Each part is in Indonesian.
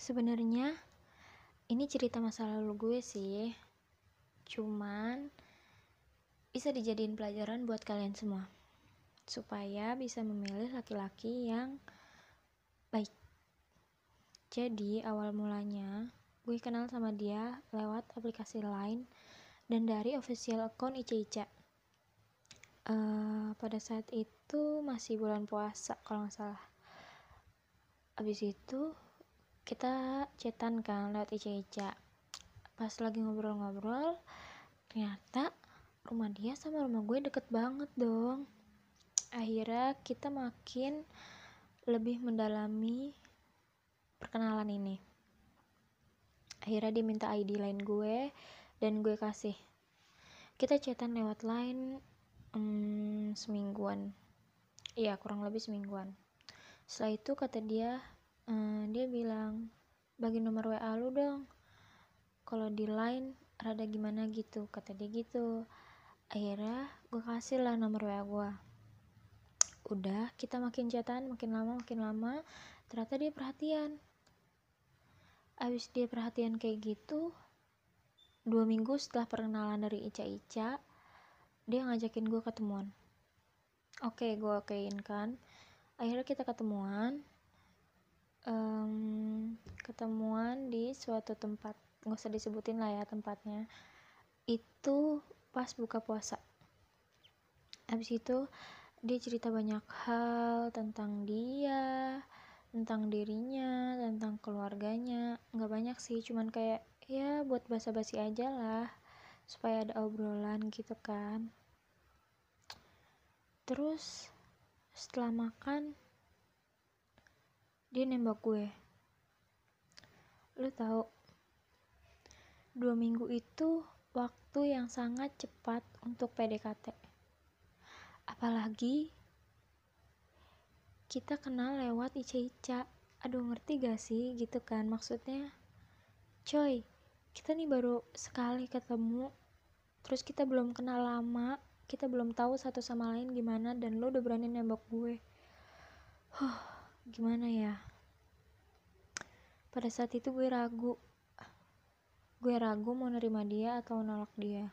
Sebenarnya ini cerita masa lalu gue sih. Cuman bisa dijadiin pelajaran buat kalian semua. Supaya bisa memilih laki-laki yang baik. Jadi awal mulanya gue kenal sama dia lewat aplikasi lain dan dari official account Ica Ica. Uh, pada saat itu masih bulan puasa kalau nggak salah. Abis itu kita chatan kan lewat Ica-Ica pas lagi ngobrol-ngobrol ternyata rumah dia sama rumah gue deket banget dong. Akhirnya kita makin lebih mendalami perkenalan ini. Akhirnya dia minta ID lain gue dan gue kasih. Kita chatan lewat line hmm, semingguan. Iya kurang lebih semingguan. Setelah itu kata dia uh, dia bilang bagi nomor WA lu dong. Kalau di line rada gimana gitu kata dia gitu. Akhirnya gue kasih lah nomor WA gue udah kita makin chatan makin lama makin lama. Ternyata dia perhatian. Abis dia perhatian kayak gitu dua minggu setelah perkenalan dari Ica Ica dia ngajakin gue ketemuan. Oke gue okein kan. Akhirnya kita ketemuan um, ketemuan di suatu tempat nggak usah disebutin lah ya tempatnya. Itu pas buka puasa. Habis itu dia cerita banyak hal tentang dia tentang dirinya tentang keluarganya. Nggak banyak sih cuman kayak ya buat basa-basi aja lah supaya ada obrolan gitu kan. Terus setelah makan dia nembak gue. Lu tahu dua minggu itu waktu yang sangat cepat untuk PDKT apalagi kita kenal lewat ica-ica. Aduh ngerti gak sih gitu kan? Maksudnya coy kita nih baru sekali ketemu terus kita belum kenal lama kita belum tahu satu sama lain gimana dan lo udah berani nembak gue. Huh gimana ya? Pada saat itu gue ragu. Gue ragu mau nerima dia atau nolak dia.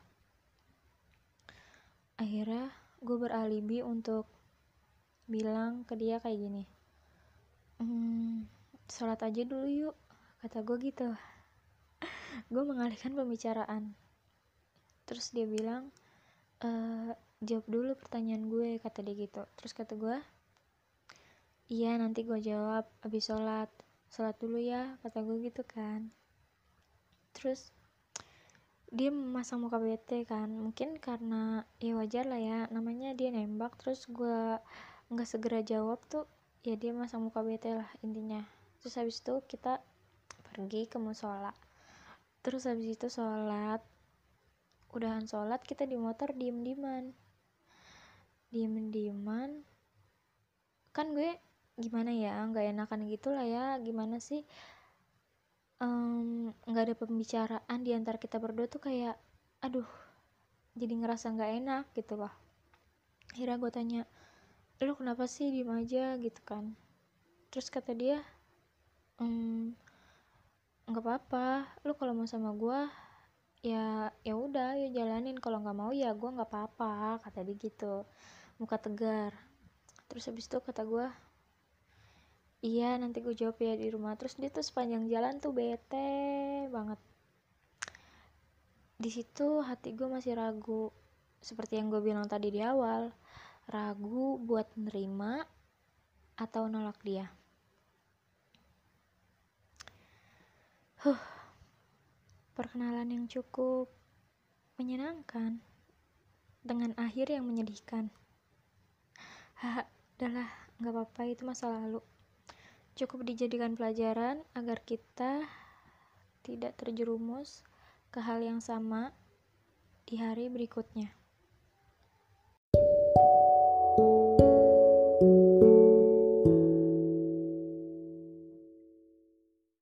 Akhirnya gue beralibi untuk bilang ke dia kayak gini. Hmm, sholat aja dulu yuk kata gue gitu. Gue mengalihkan pembicaraan. Terus dia bilang e, jawab dulu pertanyaan gue kata dia gitu. Terus kata gue iya nanti gue jawab abis sholat. Sholat dulu ya kata gue gitu kan. Terus dia memasang muka bete kan. Mungkin karena ya wajar lah ya namanya dia nembak terus gue nggak segera jawab tuh ya dia masang muka bete lah intinya. Terus habis itu kita pergi ke musola. Terus habis itu sholat udahan sholat kita di motor diem dieman diem dieman kan gue gimana ya nggak enakan gitu lah ya gimana sih nggak um, ada pembicaraan di antara kita berdua tuh kayak aduh jadi ngerasa nggak enak gitu loh. Akhirnya gue tanya lu kenapa sih diem aja? Gitu kan. Terus kata dia ehm, nggak um, apa-apa lu kalau mau sama gue ya ya udah ya jalanin kalau nggak mau ya gue nggak apa-apa kata dia gitu muka tegar. Terus habis itu kata gue iya nanti gue jawab ya di rumah. Terus dia tuh sepanjang jalan tuh bete banget. Di situ hati gue masih ragu. Seperti yang gue bilang tadi di awal ragu buat nerima atau nolak dia. Huh. Perkenalan yang cukup menyenangkan dengan akhir yang menyedihkan. Haha udahlah nggak apa-apa itu masa lalu cukup dijadikan pelajaran agar kita tidak terjerumus ke hal yang sama di hari berikutnya.